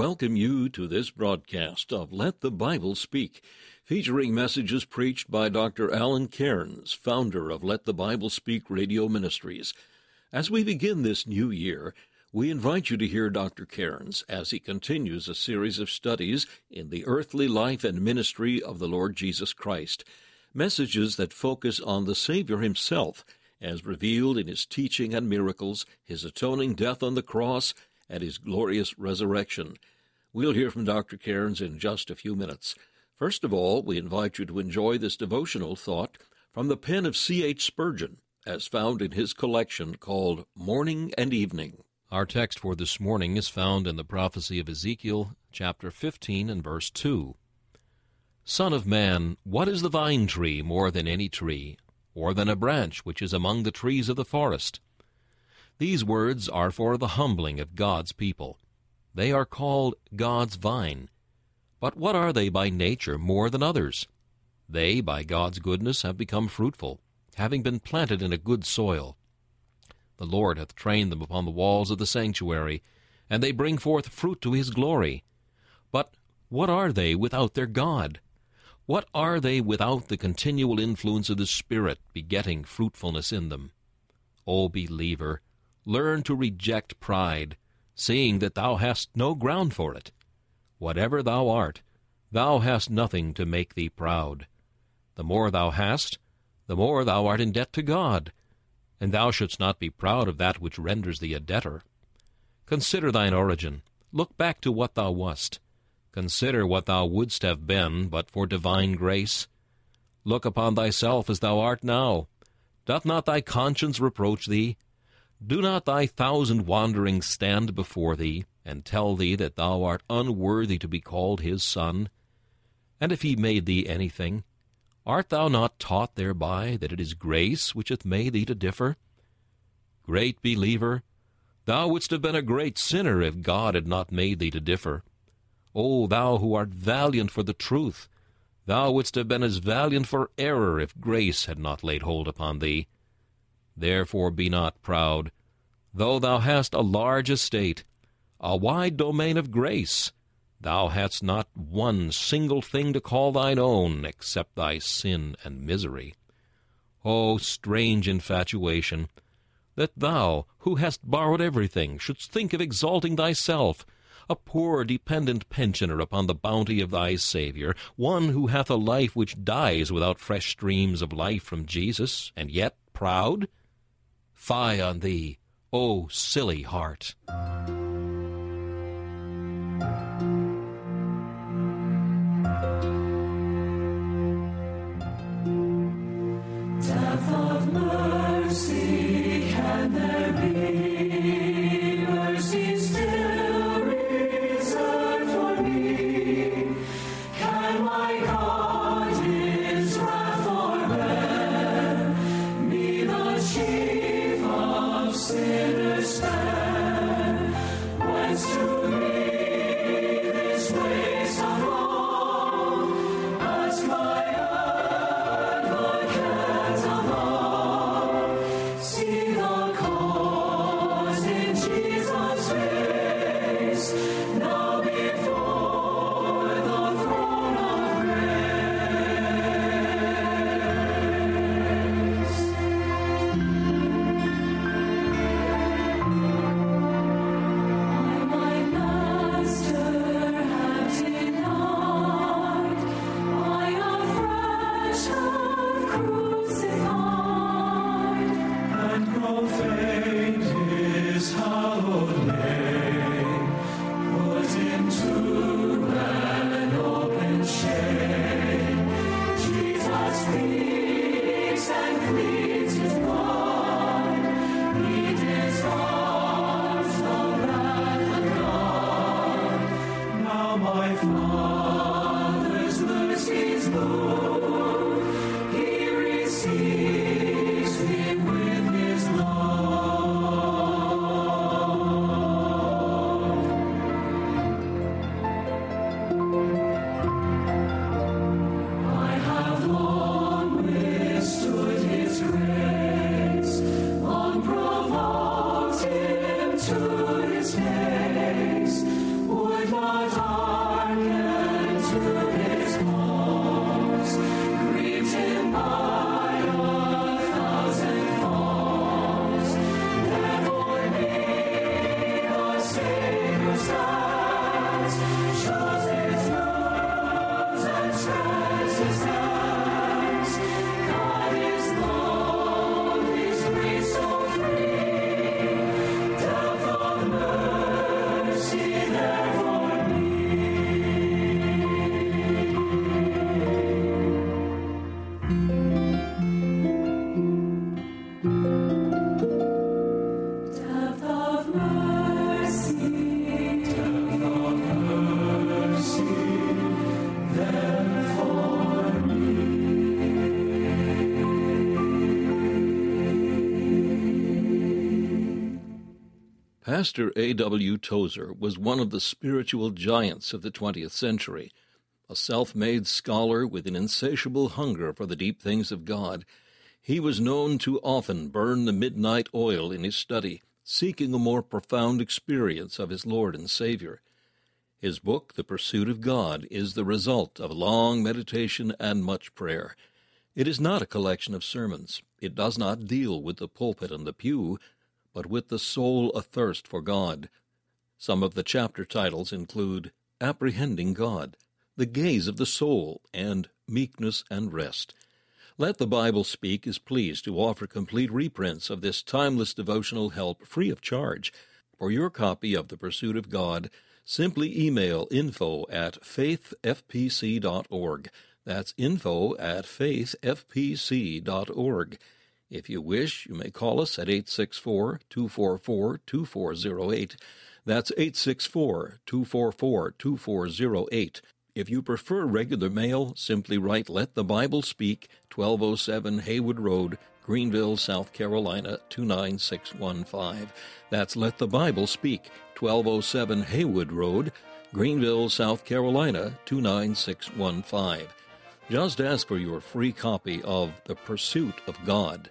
Welcome you to this broadcast of Let the Bible Speak, featuring messages preached by Dr. Alan Cairns, founder of Let the Bible Speak Radio Ministries. As we begin this new year, we invite you to hear Dr. Cairns as he continues a series of studies in the earthly life and ministry of the Lord Jesus Christ, messages that focus on the Savior himself as revealed in his teaching and miracles, his atoning death on the cross, and his glorious resurrection. We'll hear from Dr. Cairns in just a few minutes. First of all, we invite you to enjoy this devotional thought from the pen of C.H. Spurgeon, as found in his collection called Morning and Evening. Our text for this morning is found in the prophecy of Ezekiel, chapter 15 and verse 2. Son of man, what is the vine tree more than any tree, or than a branch which is among the trees of the forest? These words are for the humbling of God's people. They are called God's vine. But what are they by nature more than others? They, by God's goodness, have become fruitful, having been planted in a good soil. The Lord hath trained them upon the walls of the sanctuary, and they bring forth fruit to his glory. But what are they without their God? What are they without the continual influence of the Spirit begetting fruitfulness in them? O believer, Learn to reject pride, seeing that thou hast no ground for it. Whatever thou art, thou hast nothing to make thee proud. The more thou hast, the more thou art in debt to God, and thou shouldst not be proud of that which renders thee a debtor. Consider thine origin, look back to what thou wast. Consider what thou wouldst have been but for divine grace. Look upon thyself as thou art now. Doth not thy conscience reproach thee? Do not thy thousand wanderings stand before thee, and tell thee that thou art unworthy to be called his son? And if he made thee anything, art thou not taught thereby that it is grace which hath made thee to differ? Great believer, thou wouldst have been a great sinner if God had not made thee to differ. O thou who art valiant for the truth, thou wouldst have been as valiant for error if grace had not laid hold upon thee. Therefore be not proud, though thou hast a large estate, a wide domain of grace. Thou hast not one single thing to call thine own, except thy sin and misery. O strange infatuation, that thou, who hast borrowed everything, shouldst think of exalting thyself, a poor dependent pensioner upon the bounty of thy Saviour, one who hath a life which dies without fresh streams of life from Jesus, and yet proud? Fie on thee, O silly heart! Pastor A.W. Tozer was one of the spiritual giants of the 20th century. A self made scholar with an insatiable hunger for the deep things of God, he was known to often burn the midnight oil in his study, seeking a more profound experience of his Lord and Savior. His book, The Pursuit of God, is the result of long meditation and much prayer. It is not a collection of sermons. It does not deal with the pulpit and the pew, but with the soul athirst for God. Some of the chapter titles include Apprehending God, The Gaze of the Soul, and Meekness and Rest. Let the Bible Speak is pleased to offer complete reprints of this timeless devotional help free of charge. For your copy of The Pursuit of God, simply email info at faithfpc.org. That's info at faithfpc.org. If you wish, you may call us at 864 244 2408. That's 864 244 2408. If you prefer regular mail, simply write Let the Bible Speak, 1207 Haywood Road, Greenville, South Carolina 29615. That's Let the Bible Speak, 1207 Haywood Road, Greenville, South Carolina 29615. Just ask for your free copy of The Pursuit of God.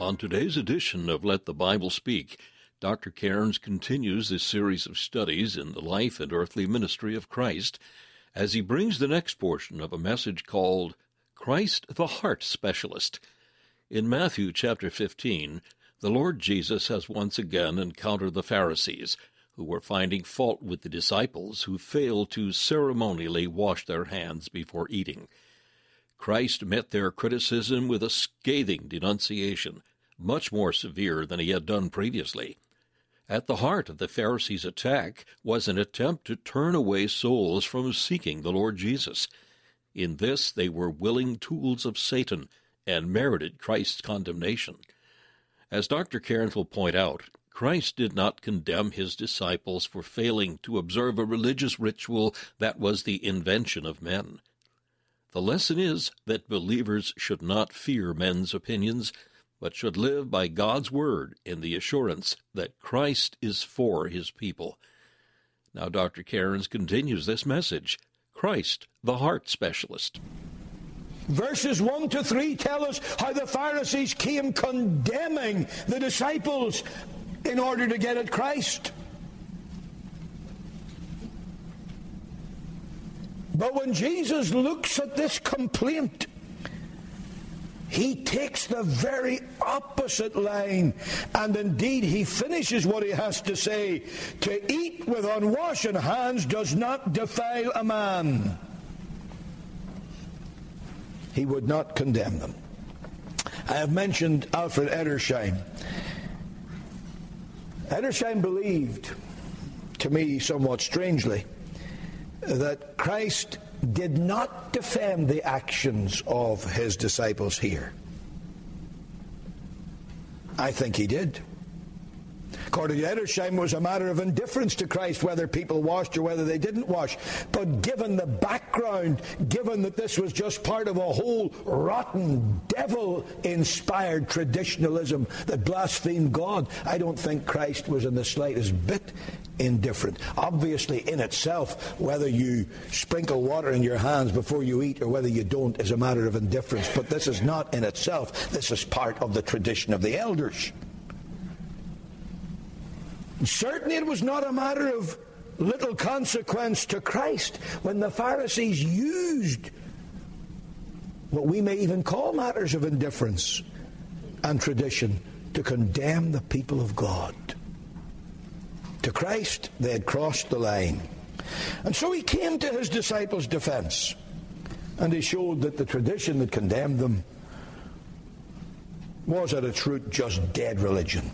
On today's edition of Let the Bible Speak, Dr. Cairns continues this series of studies in the life and earthly ministry of Christ as he brings the next portion of a message called Christ the Heart Specialist. In Matthew chapter 15, the Lord Jesus has once again encountered the Pharisees, who were finding fault with the disciples who failed to ceremonially wash their hands before eating. Christ met their criticism with a scathing denunciation, much more severe than he had done previously. At the heart of the Pharisees' attack was an attempt to turn away souls from seeking the Lord Jesus. In this, they were willing tools of Satan and merited Christ's condemnation. As Dr. Cairns will point out, Christ did not condemn his disciples for failing to observe a religious ritual that was the invention of men. The lesson is that believers should not fear men's opinions, but should live by God's word in the assurance that Christ is for his people. Now, Dr. Cairns continues this message Christ, the heart specialist. Verses 1 to 3 tell us how the Pharisees came condemning the disciples in order to get at Christ. But when Jesus looks at this complaint, he takes the very opposite line. And indeed, he finishes what he has to say To eat with unwashed hands does not defile a man. He would not condemn them. I have mentioned Alfred Edersheim. Edersheim believed, to me somewhat strangely, that Christ did not defend the actions of his disciples here. I think he did. According to Edersheim, was a matter of indifference to Christ whether people washed or whether they didn't wash. But given the background, given that this was just part of a whole rotten, devil inspired traditionalism that blasphemed God, I don't think Christ was in the slightest bit indifferent. Obviously, in itself, whether you sprinkle water in your hands before you eat or whether you don't is a matter of indifference. But this is not in itself, this is part of the tradition of the elders. Certainly, it was not a matter of little consequence to Christ when the Pharisees used what we may even call matters of indifference and tradition to condemn the people of God. To Christ, they had crossed the line. And so he came to his disciples' defense, and he showed that the tradition that condemned them was at its root just dead religion.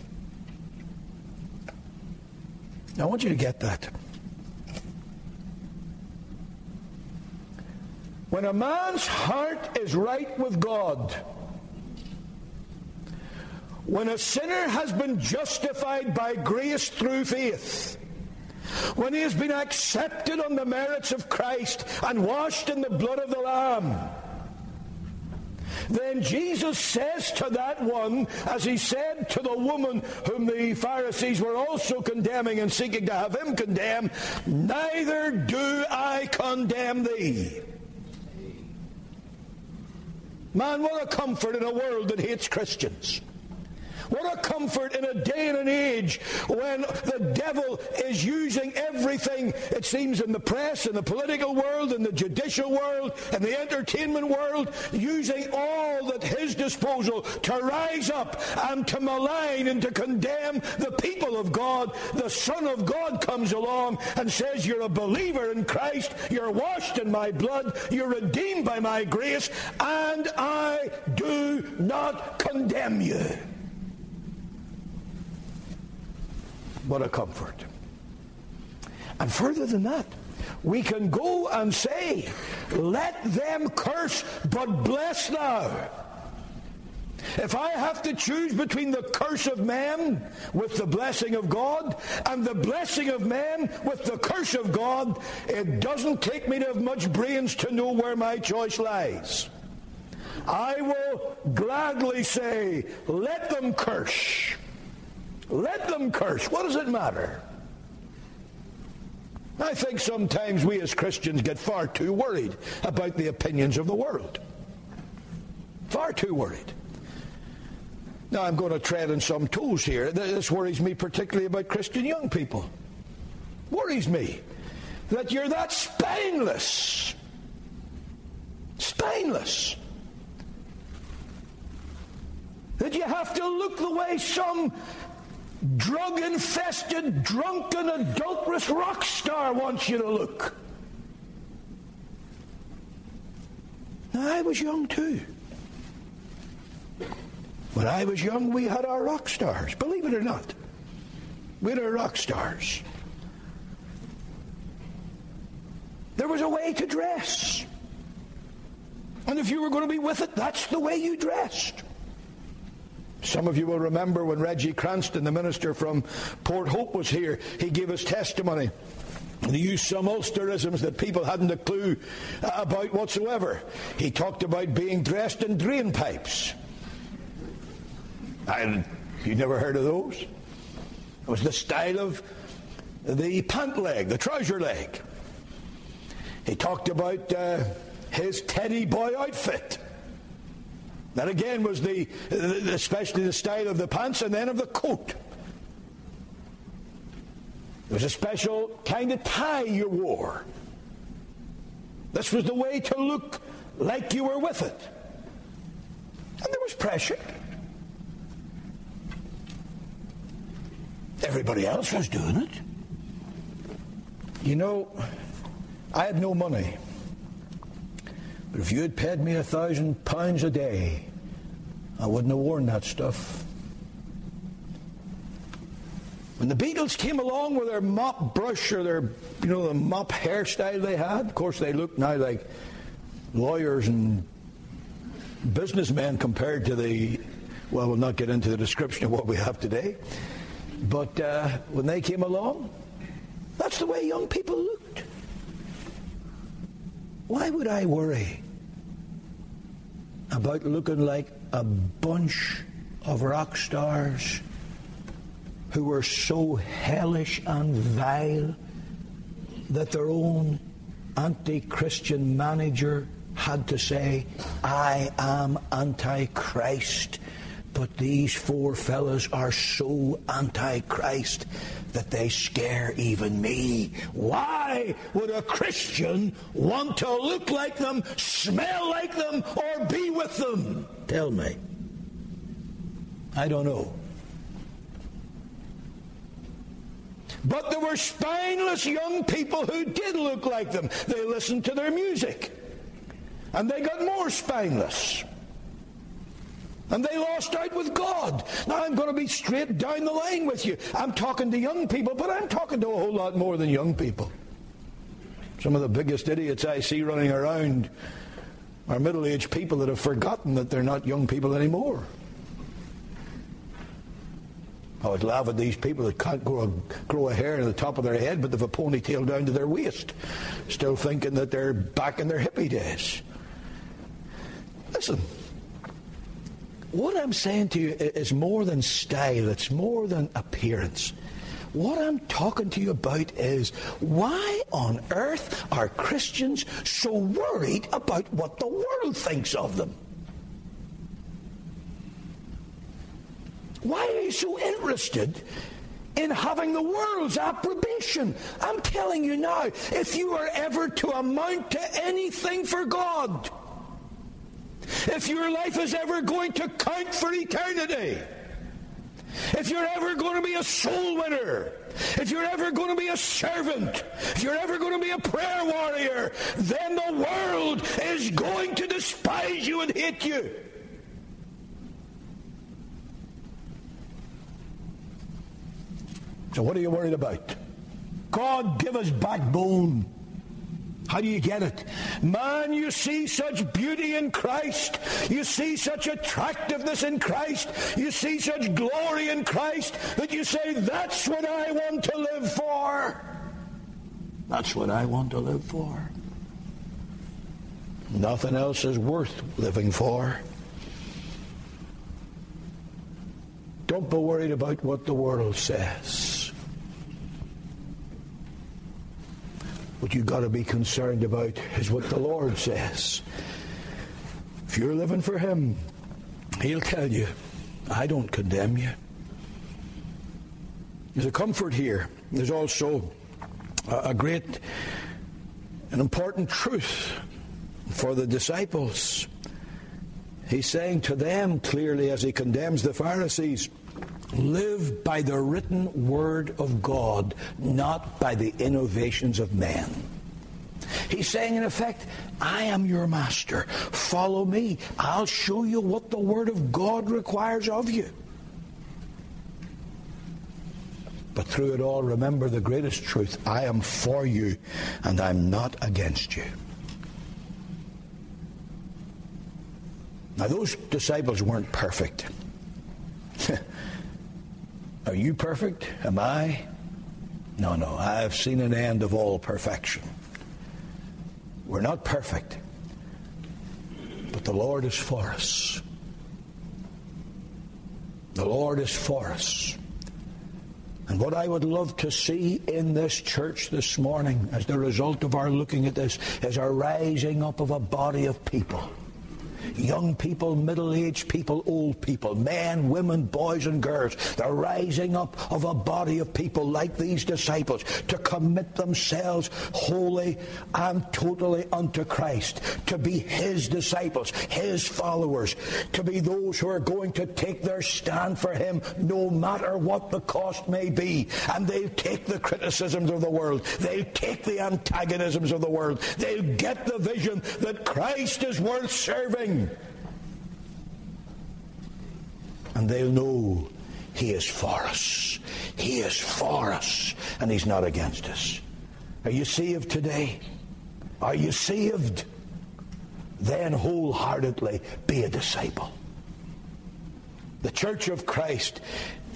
Now, I want you to get that. When a man's heart is right with God, when a sinner has been justified by grace through faith, when he has been accepted on the merits of Christ and washed in the blood of the Lamb, then Jesus says to that one, as he said to the woman whom the Pharisees were also condemning and seeking to have him condemn, Neither do I condemn thee. Man, what a comfort in a world that hates Christians. What a comfort in a day and an age when the devil is using everything, it seems, in the press, in the political world, in the judicial world, in the entertainment world, using all at his disposal to rise up and to malign and to condemn the people of God. The Son of God comes along and says, You're a believer in Christ, you're washed in my blood, you're redeemed by my grace, and I do not condemn you. What a comfort. And further than that, we can go and say, Let them curse, but bless thou. If I have to choose between the curse of man with the blessing of God and the blessing of man with the curse of God, it doesn't take me to have much brains to know where my choice lies. I will gladly say, let them curse. Let them curse. What does it matter? I think sometimes we as Christians get far too worried about the opinions of the world. Far too worried. Now, I'm going to tread on some toes here. This worries me particularly about Christian young people. Worries me that you're that spineless. Spineless. That you have to look the way some drug infested, drunken, adulterous rock star wants you to look. Now, I was young too. When I was young, we had our rock stars, believe it or not. We had our rock stars. There was a way to dress. And if you were going to be with it, that's the way you dressed. Some of you will remember when Reggie Cranston, the minister from Port Hope, was here, he gave his testimony. He used some Ulsterisms that people hadn't a clue about whatsoever. He talked about being dressed in drain pipes. And you never heard of those? It was the style of the pant leg, the trouser leg. He talked about uh, his teddy boy outfit. That again was the, especially the style of the pants and then of the coat. There was a special kind of tie you wore. This was the way to look like you were with it. And there was pressure. Everybody else was doing it. You know, I had no money. But if you had paid me a thousand pounds a day, I wouldn't have worn that stuff. When the Beatles came along with their mop brush or their, you know, the mop hairstyle they had, of course they look now like lawyers and businessmen compared to the, well, we'll not get into the description of what we have today. But uh, when they came along, that's the way young people looked. Why would I worry about looking like a bunch of rock stars who were so hellish and vile that their own anti Christian manager had to say, I am anti Christ. But these four fellows are so anti Christ that they scare even me. Why would a Christian want to look like them, smell like them, or be with them? Tell me. I don't know. But there were spineless young people who did look like them. They listened to their music. And they got more spineless. And they lost out with God. Now I'm going to be straight down the line with you. I'm talking to young people, but I'm talking to a whole lot more than young people. Some of the biggest idiots I see running around are middle aged people that have forgotten that they're not young people anymore. I would laugh at these people that can't grow a, grow a hair on the top of their head, but they've a ponytail down to their waist, still thinking that they're back in their hippie days. Listen, what I'm saying to you is more than style, it's more than appearance. What I'm talking to you about is why on earth are Christians so worried about what the world thinks of them? Why are you so interested in having the world's approbation? I'm telling you now, if you are ever to amount to anything for God, if your life is ever going to count for eternity, if you're ever going to be a soul winner, if you're ever going to be a servant, if you're ever going to be a prayer warrior, then the world is going to despise you and hate you. So what are you worried about? God give us backbone. How do you get it? Man, you see such beauty in Christ. You see such attractiveness in Christ. You see such glory in Christ that you say, that's what I want to live for. That's what I want to live for. Nothing else is worth living for. Don't be worried about what the world says. What you've got to be concerned about is what the Lord says. If you're living for Him, He'll tell you, I don't condemn you. There's a comfort here. There's also a, great and important truth for the disciples. He's saying to them clearly as he condemns the Pharisees live by the written word of God, not by the innovations of man. He's saying, in effect, I am your master. Follow me. I'll show you what the Word of God requires of you. But through it all, remember the greatest truth I am for you and I'm not against you. Now, those disciples weren't perfect. Are you perfect? Am I? No, no. I've seen an end of all perfection. We're not perfect, but the Lord is for us. The Lord is for us. And what I would love to see in this church this morning, as the result of our looking at this, is a rising up of a body of people young people, middle aged people, old people, men, women, boys, and girls, the rising up of a body of people like these disciples to commit themselves wholly and totally unto Christ, to be His disciples, His followers, to be those who are going to take their stand for Him no matter what the cost may be. And they'll take the criticisms of the world, they'll take the antagonisms of the world, they'll get the vision that Christ is worth serving and they'll know He is for us. He is for us, and He's not against us. Are you saved today? Are you saved? Then wholeheartedly be a disciple. The Church of Christ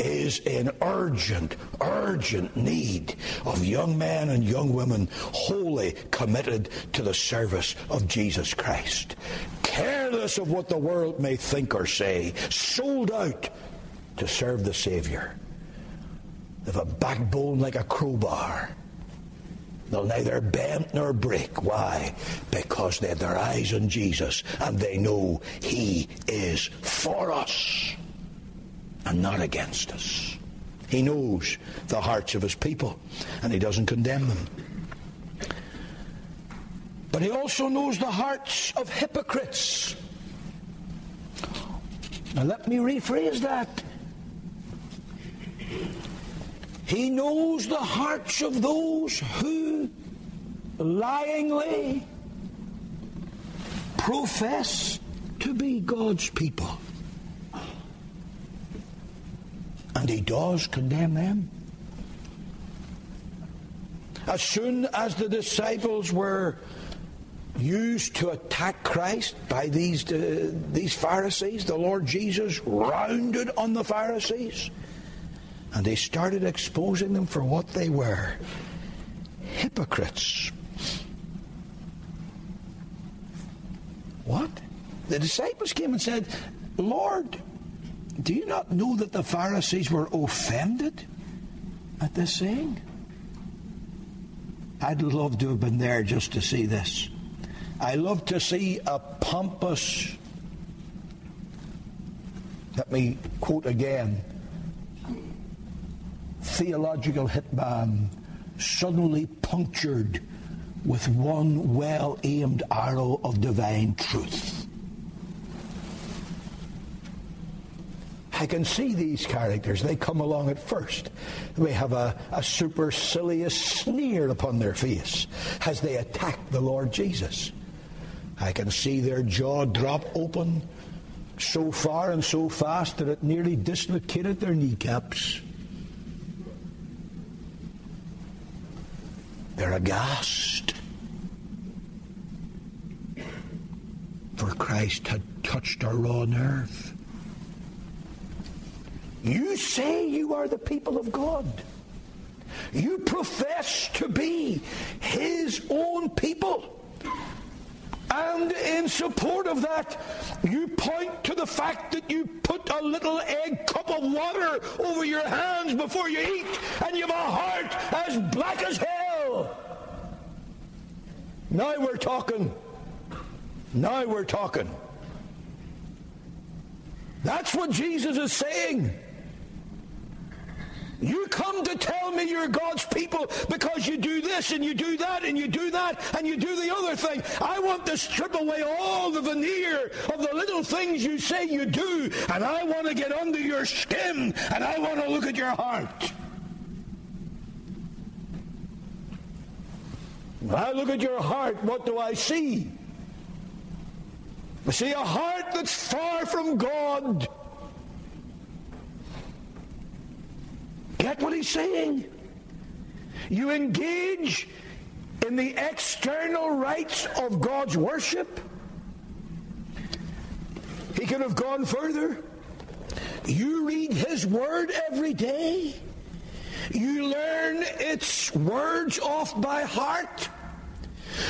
is in urgent, urgent need of young men and young women wholly committed to the service of Jesus Christ. Careless of what the world may think or say, sold out to serve the Savior. They've a backbone like a crowbar. They'll neither bend nor break. Why? Because they have their eyes on Jesus and they know He is for us and not against us. He knows the hearts of His people and He doesn't condemn them. But He also knows the hearts of hypocrites. Now let me rephrase that. He knows the hearts of those who lyingly profess to be God's people. And he does condemn them. As soon as the disciples were used to attack Christ by these, uh, these Pharisees, the Lord Jesus rounded on the Pharisees and they started exposing them for what they were hypocrites. What? The disciples came and said, Lord, do you not know that the Pharisees were offended at this saying? I'd love to have been there just to see this. I love to see a pompous, let me quote again, theological hitman suddenly punctured with one well aimed arrow of divine truth. I can see these characters. They come along at first. They have a, a supercilious sneer upon their face as they attack the Lord Jesus. I can see their jaw drop open so far and so fast that it nearly dislocated their kneecaps. They're aghast. For Christ had touched a raw nerve. You say you are the people of God. You profess to be His own people. And in support of that, you point to the fact that you put a little egg cup of water over your hands before you eat, and you have a heart as black as hell. Now we're talking. Now we're talking. That's what Jesus is saying. You come to tell me you're God's people because you do this and you do that and you do that and you do the other thing. I want to strip away all the veneer of the little things you say you do and I want to get under your skin and I want to look at your heart. When I look at your heart, what do I see? I see a heart that's far from God. Get what he's saying? You engage in the external rites of God's worship. He could have gone further. You read His Word every day. You learn its words off by heart.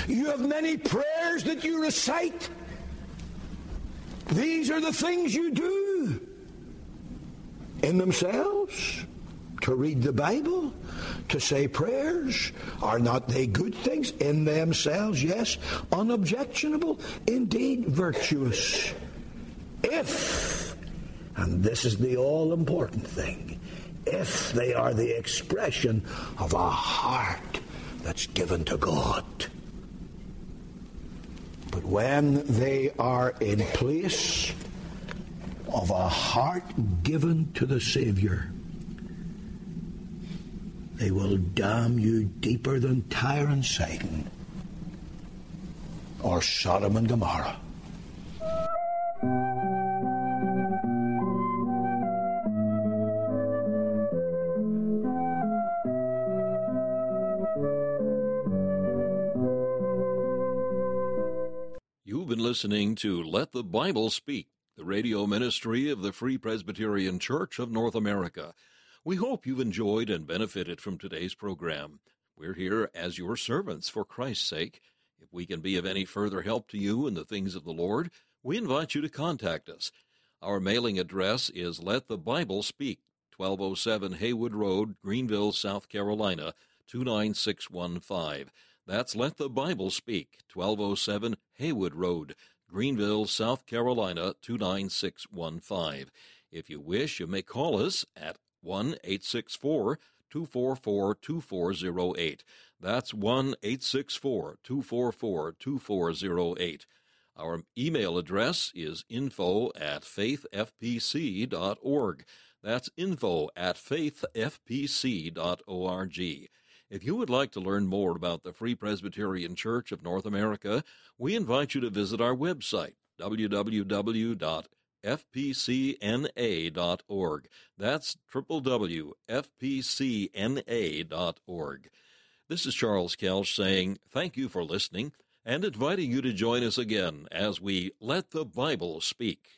You have many prayers that you recite. These are the things you do in themselves. To read the Bible, to say prayers, are not they good things in themselves? Yes, unobjectionable, indeed virtuous. If, and this is the all important thing, if they are the expression of a heart that's given to God. But when they are in place of a heart given to the Savior, they will damn you deeper than Tyre and Sidon or Sodom and Gomorrah. You've been listening to Let the Bible Speak, the radio ministry of the Free Presbyterian Church of North America. We hope you've enjoyed and benefited from today's program. We're here as your servants for Christ's sake. If we can be of any further help to you in the things of the Lord, we invite you to contact us. Our mailing address is Let the Bible Speak, 1207 Haywood Road, Greenville, South Carolina, 29615. That's Let the Bible Speak, 1207 Haywood Road, Greenville, South Carolina, 29615. If you wish, you may call us at 1 864 244 2408. That's 1 864 244 2408. Our email address is info at faithfpc.org. That's info at faithfpc.org. If you would like to learn more about the Free Presbyterian Church of North America, we invite you to visit our website, www.fpcna.org. That's www.fpcna.org. This is Charles Kelch saying thank you for listening and inviting you to join us again as we let the Bible speak.